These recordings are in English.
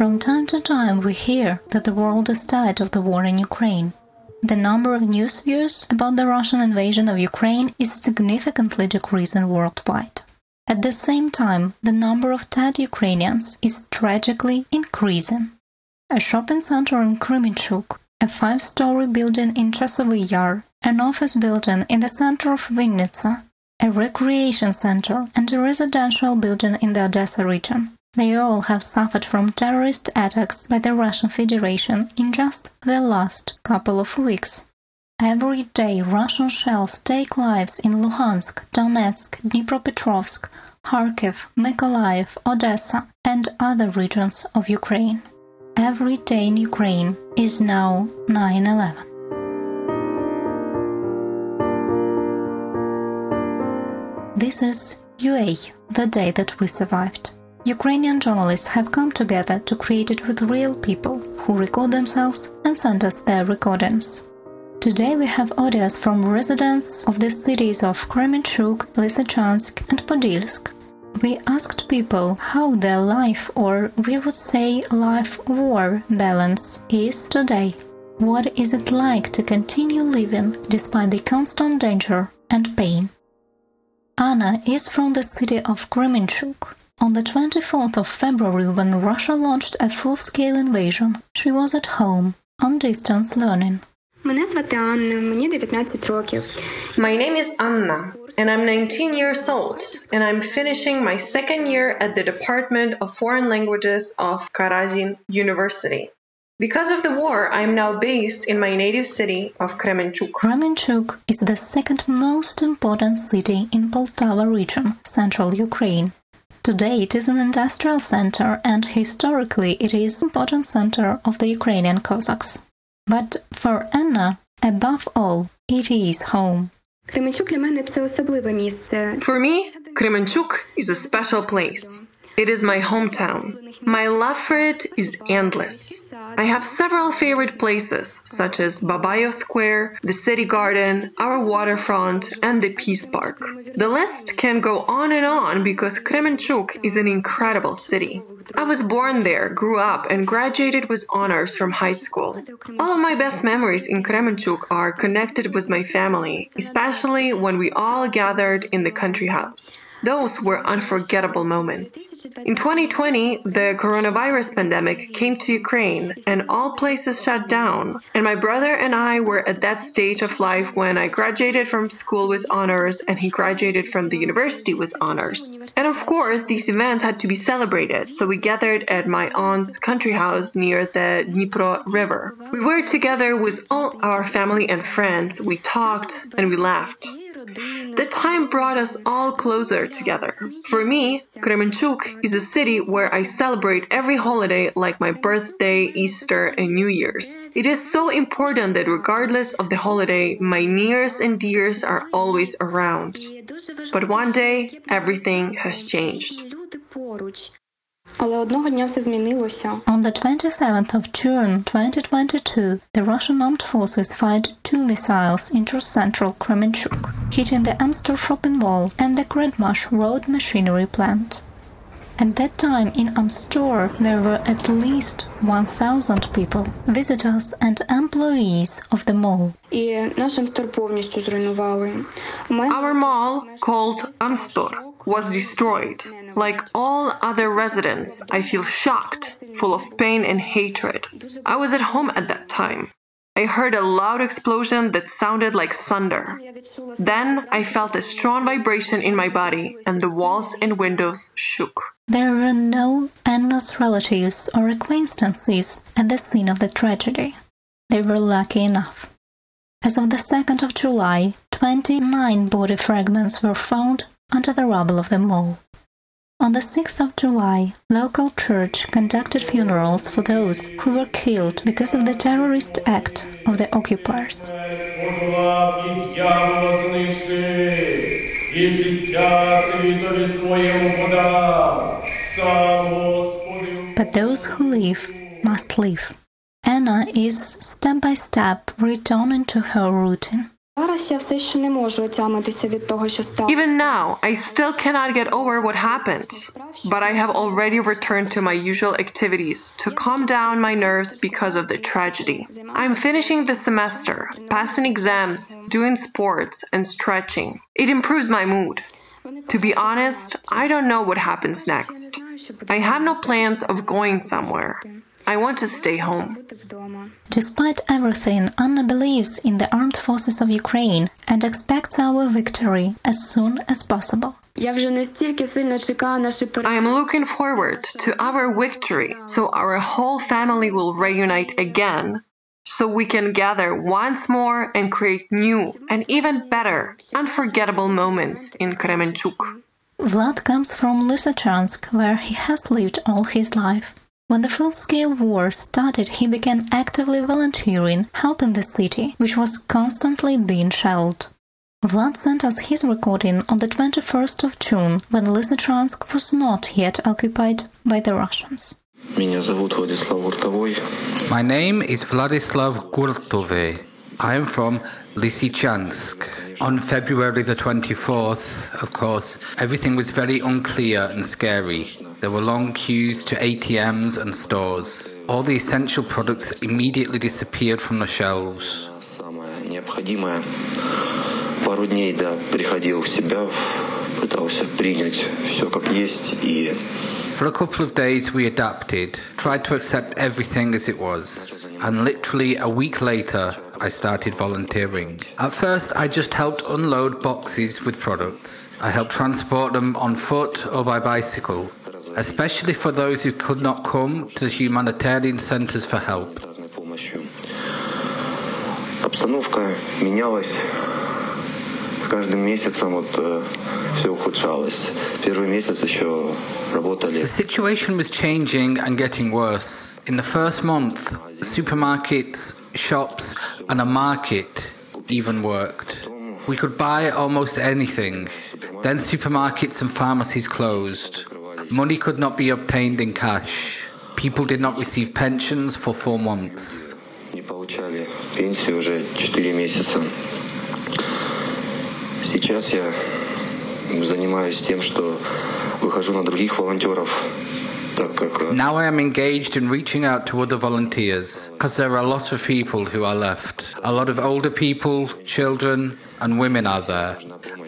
From time to time, we hear that the world is tired of the war in Ukraine. The number of news views about the Russian invasion of Ukraine is significantly decreasing worldwide. At the same time, the number of dead Ukrainians is tragically increasing. A shopping center in Kremenchuk, a five story building in Chasovy Yar, an office building in the center of Vinnytsia, a recreation center, and a residential building in the Odessa region. They all have suffered from terrorist attacks by the Russian Federation in just the last couple of weeks. Every day, Russian shells take lives in Luhansk, Donetsk, Dnipropetrovsk, Kharkiv, Mykolaiv, Odessa, and other regions of Ukraine. Every day in Ukraine is now 9 11. This is UA, the day that we survived. Ukrainian journalists have come together to create it with real people who record themselves and send us their recordings. Today we have audios from residents of the cities of Kremenchuk, Lysychansk, and Podilsk. We asked people how their life, or we would say life war balance, is today. What is it like to continue living despite the constant danger and pain? Anna is from the city of Kremenchuk. On the 24th of February, when Russia launched a full scale invasion, she was at home on distance learning. Мене звати Анна, мені 19 років. My name is Anna, and I'm 19 years old, and I'm finishing my second year at the Department of Foreign Languages of Karazin University. Because of the war, I am now based in my native city of Kremenchuk. Kremenchuk is the second most important city in Poltava region, central Ukraine. Today it is an industrial center and historically it is an important center of the Ukrainian Cossacks. But for Anna, above all, it is home. Кременчук для мене це особливе місце. For me, Kremenchuk is a special place. It is my hometown. My love for it is endless. I have several favorite places, such as Babayo Square, the City Garden, our waterfront, and the Peace Park. The list can go on and on because Kremenchuk is an incredible city. I was born there, grew up, and graduated with honors from high school. All of my best memories in Kremenchuk are connected with my family, especially when we all gathered in the country house. Those were unforgettable moments. In 2020, the coronavirus pandemic came to Ukraine and all places shut down. And my brother and I were at that stage of life when I graduated from school with honors and he graduated from the university with honors. And of course, these events had to be celebrated, so we gathered at my aunt's country house near the Dnipro River. We were together with all our family and friends. We talked and we laughed. The time brought us all closer together. For me, Kremenchuk is a city where I celebrate every holiday like my birthday, Easter, and New Year's. It is so important that regardless of the holiday, my nearest and dearest are always around. But one day, everything has changed. On the 27th of June 2022, the Russian armed forces fired two missiles into central Kremenchuk hitting the Amstor shopping mall and the Kredmash Road machinery plant. At that time in Amstor there were at least 1000 people, visitors and employees of the mall. Our mall, called Amstor, was destroyed. Like all other residents, I feel shocked, full of pain and hatred. I was at home at that time. I heard a loud explosion that sounded like thunder. Then I felt a strong vibration in my body, and the walls and windows shook. There were no Anna's relatives or acquaintances at the scene of the tragedy. They were lucky enough. As of the 2nd of July, 29 body fragments were found under the rubble of the mall. On the 6th of July, local church conducted funerals for those who were killed because of the terrorist act of the occupiers. But those who live must live. Anna is step by step returning to her routine. Зараз я все ще не можу отямитися від того, що стало. Even now, I still cannot get over what happened. But I have already returned to my usual activities to calm down my nerves because of the tragedy. I'm finishing the semester, passing exams, doing sports, and stretching. It improves my mood. To be honest, I don't know what happens next. I have no plans of going somewhere. I want to stay home. Despite everything, Anna believes in the armed forces of Ukraine and expects our victory as soon as possible. I am looking forward to our victory, so our whole family will reunite again, so we can gather once more and create new and even better, unforgettable moments in Kremenchuk. Vlad comes from Lysychansk, where he has lived all his life. When the full-scale war started, he began actively volunteering, helping the city, which was constantly being shelled. Vlad sent us his recording on the 21st of June, when Lysychansk was not yet occupied by the Russians. My name is Vladislav Gurtove. I am from Lysychansk. On February the 24th, of course, everything was very unclear and scary. There were long queues to ATMs and stores. All the essential products immediately disappeared from the shelves. Самое необходимое. Пару дней, да, приходил в себя, пытался принять все как есть и For a couple of days, we adapted, tried to accept everything as it was, and literally a week later, I started volunteering. At first, I just helped unload boxes with products. I helped transport them on foot or by bicycle, especially for those who could not come to humanitarian centers for help. разной помощью. Обстановка менялась. С каждым месяцем вот все ухудшалось. Первый месяц еще работали. The situation was changing and getting worse. In the first month, supermarkets, shops, and a market even worked. We could buy almost anything. Then supermarkets and pharmacies closed. Money could not be obtained in cash. People did not receive pensions for four months. Не получали пенсию уже 4 месяца. Сейчас я занимаюсь тем, что выхожу на других волонтеров, так как э, Now I am engaged in reaching out to other volunteers, because there are a lot of people who are left. A lot of older people, children, and women are there,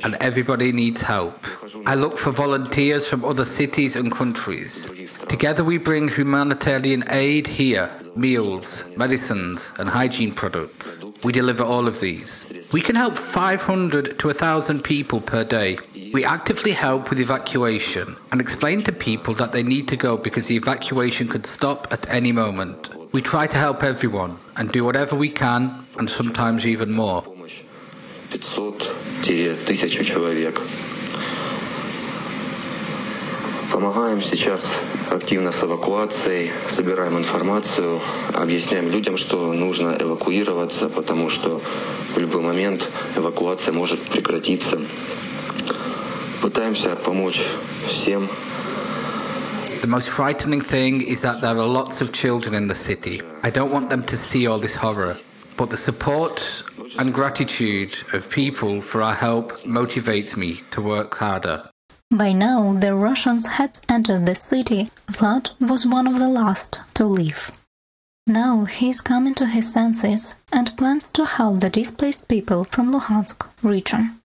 and everybody needs help. I look for volunteers from other cities and countries. Together we bring humanitarian aid here meals, medicines, and hygiene products. We deliver all of these. We can help 500 to 1,000 people per day. We actively help with evacuation and explain to people that they need to go because the evacuation could stop at any moment. We try to help everyone and do whatever we can and sometimes even more. помощь 500-1000 человек. Помогаем сейчас активно с эвакуацией, собираем информацию, объясняем людям, что нужно эвакуироваться, потому что в любой момент эвакуация может прекратиться. Пытаемся помочь всем, The most frightening thing is that there are lots of children in the city. I don't want them to see all this horror. But the support and gratitude of people for our help motivates me to work harder. By now, the Russians had entered the city. Vlad was one of the last to leave. Now he is coming to his senses and plans to help the displaced people from Luhansk region.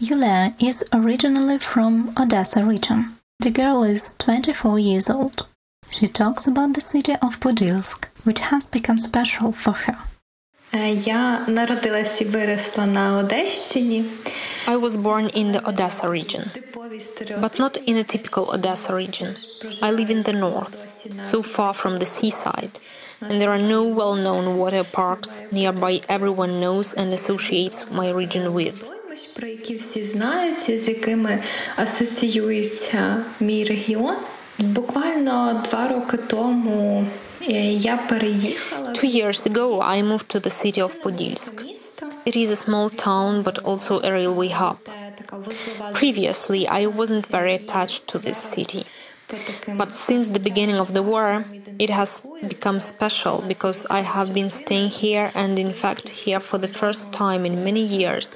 Yulia is originally from Odessa region. The girl is 24 years old. She talks about the city of Podilsk, which has become special for her. Е, Я народилась і виросла на Одещині. I was born in the Odessa region, Типові but not in a typical Odessa region. I live in the north, so far from the seaside, and there are no well known water parks nearby everyone knows and associates my region with. Водоймищ, про які всі знають, і з якими асоціюється мій регіон. Буквально два роки тому е, я переїхала Two years ago, I moved to the city of Podilsk. в місто. It is a small town, but also a railway hub. Це така вузлова Previously, I wasn't very attached to this city. But since the beginning of the war, it has become special because I have been staying here and, in fact, here for the first time in many years.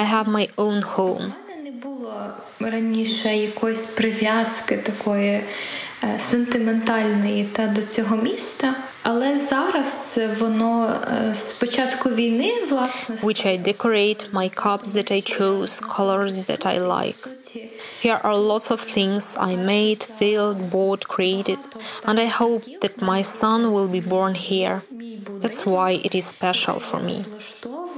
I have my own home. не було раніше якоїсь прив'язки такої е, сентиментальної та до цього міста. Але зараз воно е, з початку війни, власне, which I decorate, my cups that I chose, colors that I like. Here are lots of things I made, filled, bought, created, and I hope that my son will be born here. That's why it is special for me.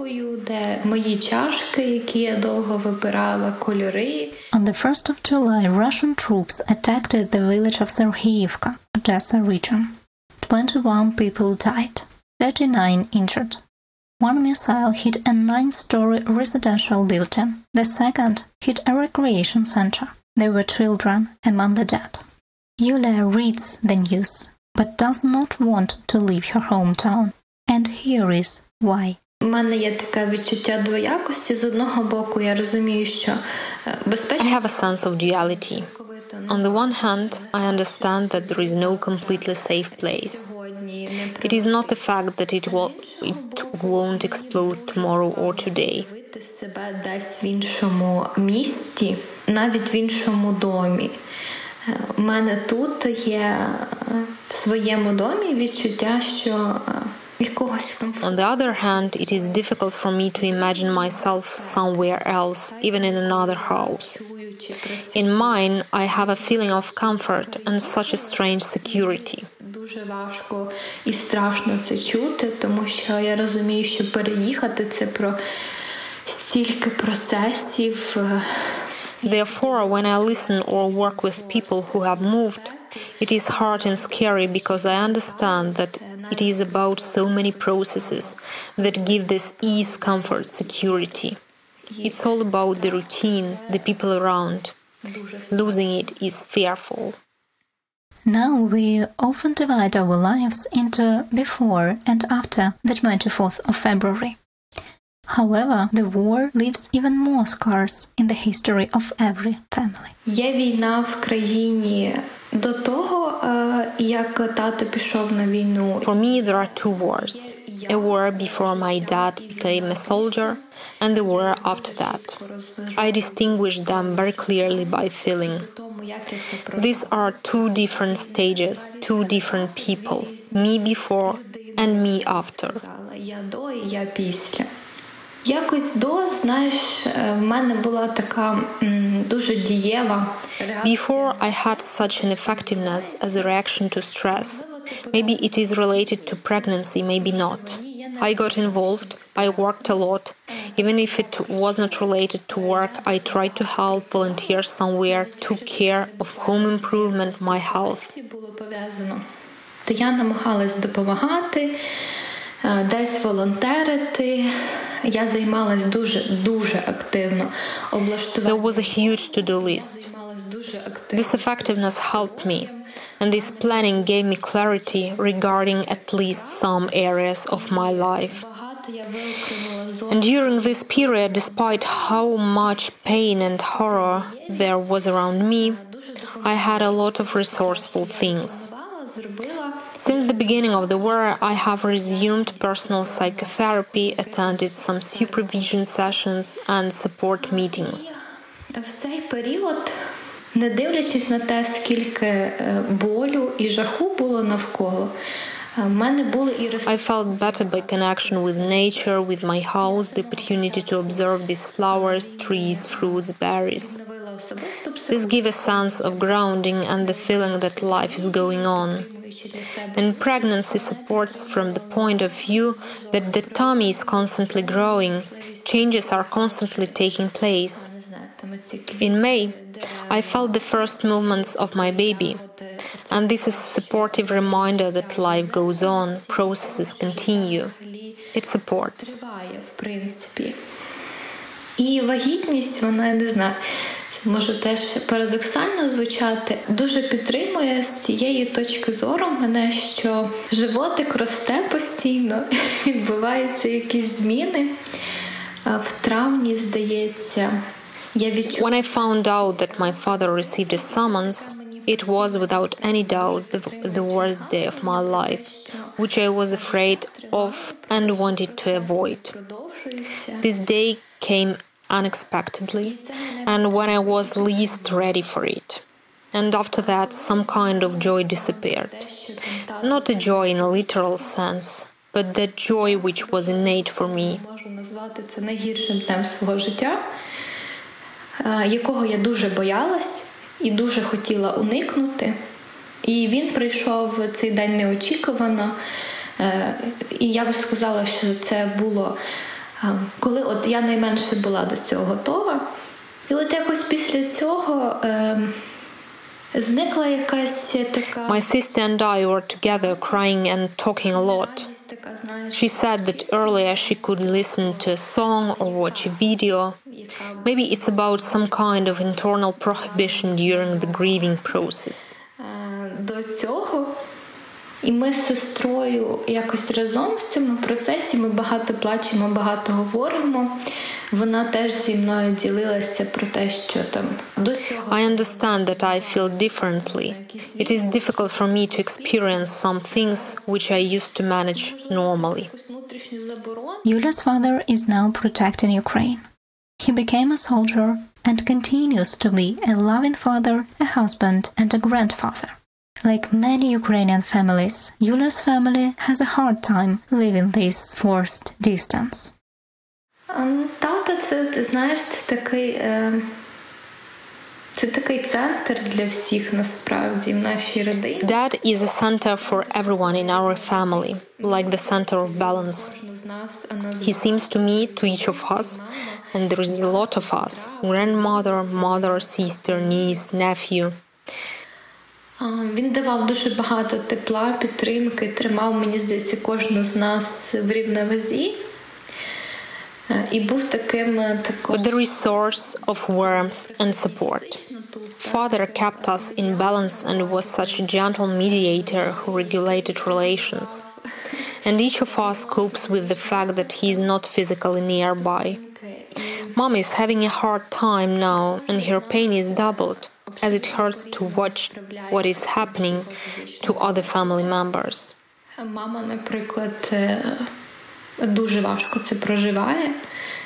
влаштовую, де мої чашки, які я довго вибирала, кольори. On the 1st of July, Russian troops attacked the village of Serhiivka, Odessa region. 21 people died, 39 injured. One missile hit a nine story residential building, the second hit a recreation center. There were children among the dead. Yulia reads the news, but does not want to leave her hometown. And here is why. У мене є таке відчуття двоякості. З одного боку, я розумію, що е, I безпечно have a sense of duality. On the one hand, I understand that there is no completely safe place. сьогодні не It is not the fact that it, will, it won't explode tomorrow or today. проявити себе десь в іншому місті, навіть в іншому домі. Е, У мене тут є е, в своєму домі відчуття, що е, якогось комфорту. On the other hand, it is difficult for me to imagine myself somewhere else, even in another house. In mine, I have a feeling of comfort and such a strange security. Дуже важко і страшно це чути, тому що я розумію, що переїхати це про стільки процесів. е, Therefore, when I listen or work with people who have moved, it is hard and scary because I understand that it is about so many processes that give this ease, comfort, security. It's all about the routine, the people around. Losing it is fearful. Now we often divide our lives into before and after the 24th of February. However, the war leaves even more scars in the history of every family. Є війна в країні до того, е, як тато пішов на війну. For me, there are two wars a war before my dad became a soldier, and the war after that. I distinguish them very clearly by feeling. Тому як я це These are two different stages, two different people me before and me after. прочитала. Я до і я після. Якось до, знаєш, е, в мене була така м, дуже дієва реакція. Before, I had such an effectiveness as a reaction to stress. Maybe it is related to pregnancy, maybe not. I got involved, I worked a lot. Even if it was not related to work, I tried to help, volunteer somewhere, took care of home improvement, my health. Це було пов'язано. То я намагалась допомагати, е, десь волонтерити. Я займалась дуже дуже активно. There Облаштувала was a huge to do list. займалась дуже активно. This effectiveness helped me, and this planning gave me clarity regarding at least some areas of my life. Багато я виокремила зону. And during this period, despite how much pain and horror there was around me, I had a lot of resourceful things. Зробила Since the beginning of the war, I have resumed personal psychotherapy, attended some supervision sessions, and support meetings. в цей період, не дивлячись на те, скільки е, болю і жаху було навколо, е, в мене були і I ресурси. felt better by connection with nature, with my house, the opportunity to observe these flowers, trees, fruits, berries. Відновила особисту This gave a sense of grounding and the feeling that life is going on. психологічну для себе. And pregnancy supports from the point of view that the tummy is constantly growing, changes are constantly taking place. Не знаю, там ці In May, I felt the first movements of my baby, and this is a supportive reminder that life goes on, processes continue. It supports. триває, в принципі. І вагітність, вона я не знаю. Це може теж парадоксально звучати. Дуже підтримує з цієї точки зору мене, що животик росте постійно, відбуваються якісь зміни. А В травні, здається, я відчула. When I found out that my father received a summons, It was without any doubt the, the worst day of my life, which I was afraid of and wanted to avoid. This day came unexpectedly and when I was least ready for it. And after that, some kind of joy disappeared. Not a joy in a literal sense, but that joy which was innate for me. Можу назвати це найгіршим днем свого життя, е, якого я дуже боялась і дуже хотіла уникнути. І він прийшов цей день неочікувано. Е, І я би сказала, що це було е, коли от я найменше була до цього готова. І от якось після цього е, зникла якась така My sister and I were together crying and talking a lot. така, знаєш, She said that earlier she could listen to a song or watch a video. Maybe it's about some kind of internal prohibition during the grieving process. Е, до цього. І ми з сестрою якось разом в цьому процесі ми багато плачемо, багато говоримо. Вона теж зі мною ділилася про те, що там до цього I understand that I feel differently. It is difficult for me to experience some things which I used to manage normally. якусь внутрішню заборону. Yulia's father is now protecting Ukraine. He became a soldier and continues to be a loving father, a husband, and a grandfather. Like many Ukrainian families, Yulia's family has a hard time living this forced distance. А, ну, Тато, це ти знаєш, це такий. Е... Це такий центр для всіх насправді в нашій родині. Dad is a center for everyone in our family, like the center of balance. Нас He seems to me to each of us, and there is a lot of us grandmother, mother, sister, niece, nephew. Він давав дуже багато тепла, підтримки, тримав, мені здається, кожну з нас в рівновазі. With the resource of warmth and support. Father kept us in balance and was such a gentle mediator who regulated relations. And each of us copes with the fact that he is not physically nearby. Mom is having a hard time now, and her pain is doubled, as it hurts to watch what is happening to other family members. Мама, наприклад, е, дуже важко це проживає.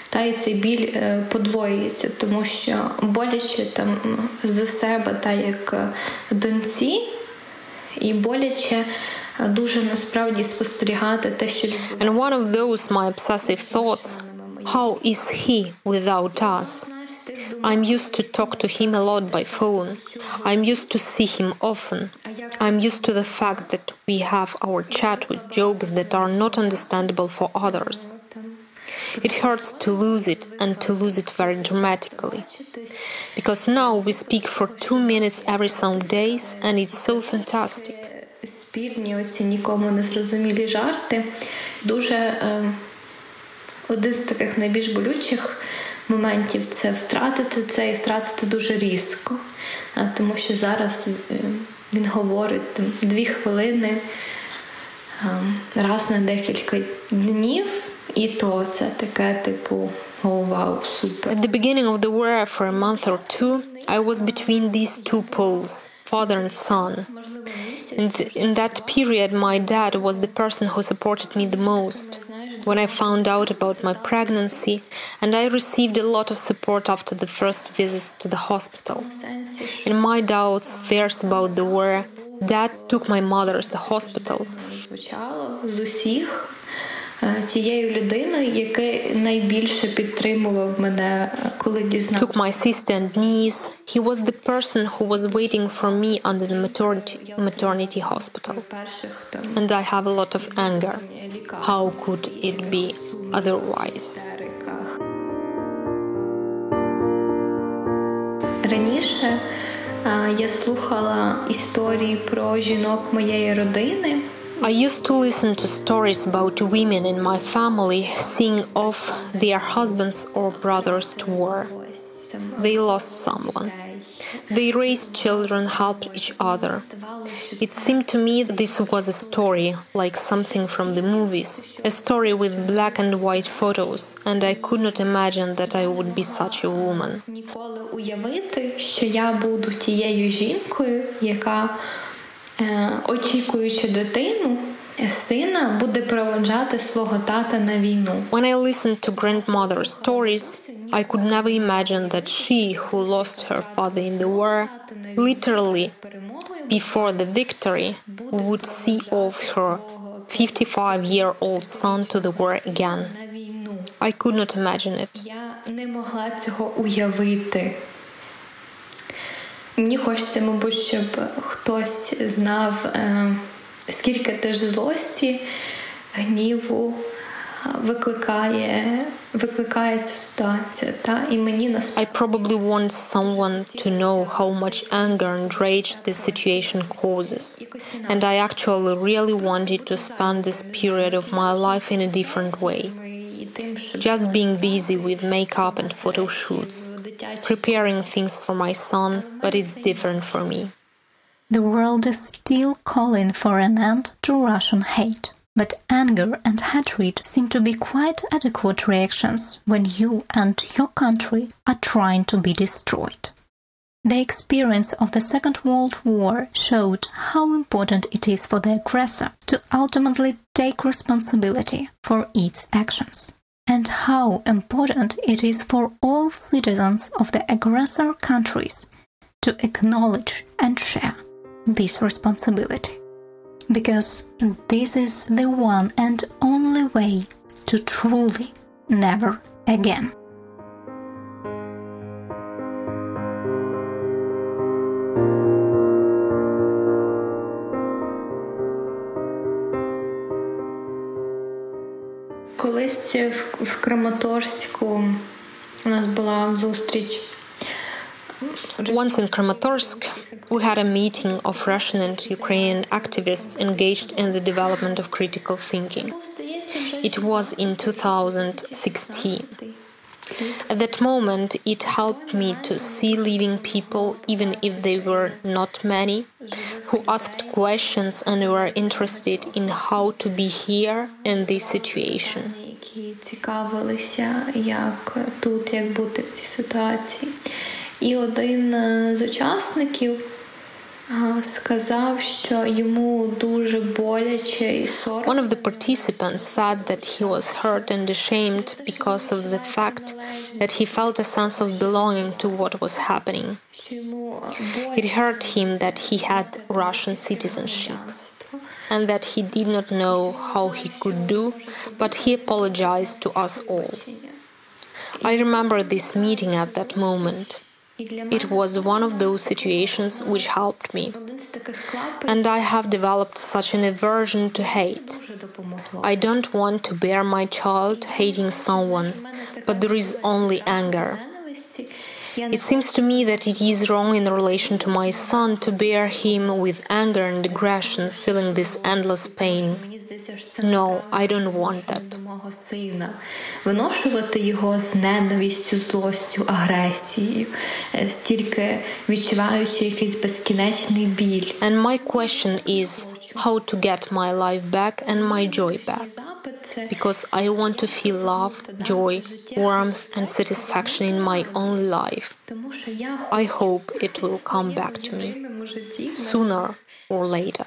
Та і цей біль е, подвоюється, тому що боляче там за себе, та як е, доньці, і боляче е, дуже насправді спостерігати те, що. And one of those my obsessive thoughts how is he without us? I'm used to talk to him a lot by phone. I'm used to see him often. I'm used to the fact that we have our chat with jokes that are not understandable for others. It hurts to lose it and to lose it very dramatically. Because now we speak for two minutes every some days and it's so fantastic. спірні оці нікому не зрозумілі жарти. Дуже е, один з таких найбільш болючих моментів це втратити це і втратити дуже різко. А, тому що зараз е, він говорить там, дві хвилини е, раз на декілька днів, і то це таке, типу, о, вау, супер. At the beginning of the war, for a month or two, I was between these two poles, father and son. In, th- in that period, my dad was the person who supported me the most. When I found out about my pregnancy, and I received a lot of support after the first visits to the hospital. In my doubts, fears about the war, dad took my mother to the hospital. Тією людиною, який найбільше підтримував мене, е, коли дізнався. Took my sister and niece. He was the person who was waiting for me under the maternity, maternity hospital. And I have a lot of anger. How could it be otherwise? Раніше е, я слухала історії про жінок моєї родини. I used to listen to stories about women in my family seeing off their husbands or brothers to war. They lost someone. They raised children, helped each other. It seemed to me this was a story, like something from the movies, a story with black and white photos, and I could not imagine that I would be such a woman очікуючи дитину, сина, буде проводжати свого тата на війну. When I listened to grandmother's stories, I could never imagine that she, who lost her father in the war, literally before the victory, would see off her 55 year old son to the war again. На війну. I could not imagine it. Я не могла цього уявити. Мені хочеться, мабуть, щоб хтось знав, е, скільки теж злості, гніву е, викликає, викликає ця ситуація. Та? І мені насправді I probably want someone to know how much anger and rage this situation causes. And I actually really wanted to spend this period of my life in a different way. і тим, щоб Just being busy with makeup and photo shoots, дитячі preparing things for my son, but it's different for me. The world is still calling for an end to Russian hate. But anger and hatred seem to be quite adequate reactions when you and your country are trying to be destroyed. The experience of the Second World War showed how important it is for the aggressor to ultimately take responsibility for its actions, and how important it is for all citizens of the aggressor countries to acknowledge and share this responsibility. Because this is the one and only way to truly never again. Краматорську у нас була зустріч. Once in Kramatorsk, we had a meeting of Russian and Ukrainian activists engaged in the development of critical thinking. It was in 2016. At that moment, it helped me to see living people, even if they were not many, who asked questions and were interested in how to be here in this situation. які цікавилися, як тут, як бути в цій ситуації. І один е, з учасників one of the participants said that he was hurt and ashamed because of the fact that he felt a sense of belonging to what was happening. It hurt him that he had Russian citizenship and that he did not know how he could do, but he apologized to us all. I remember this meeting at that moment. It was one of those situations which helped me. And I have developed such an aversion to hate. I don't want to bear my child hating someone, but there is only anger. It seems to me that it is wrong in relation to my son to bear him with anger and aggression, feeling this endless pain. Мені здається, що це No, неправильно I don't want that. до мого сина. Виношувати його з ненавистю, злостю, агресією, е, стільки відчуваючи якийсь безкінечний біль. And my question is how to get my life back and my joy back. Запит це Because I want to feel love, joy, warmth, and satisfaction in my own life. тому, що я I hope it will come back to me в житті sooner or later.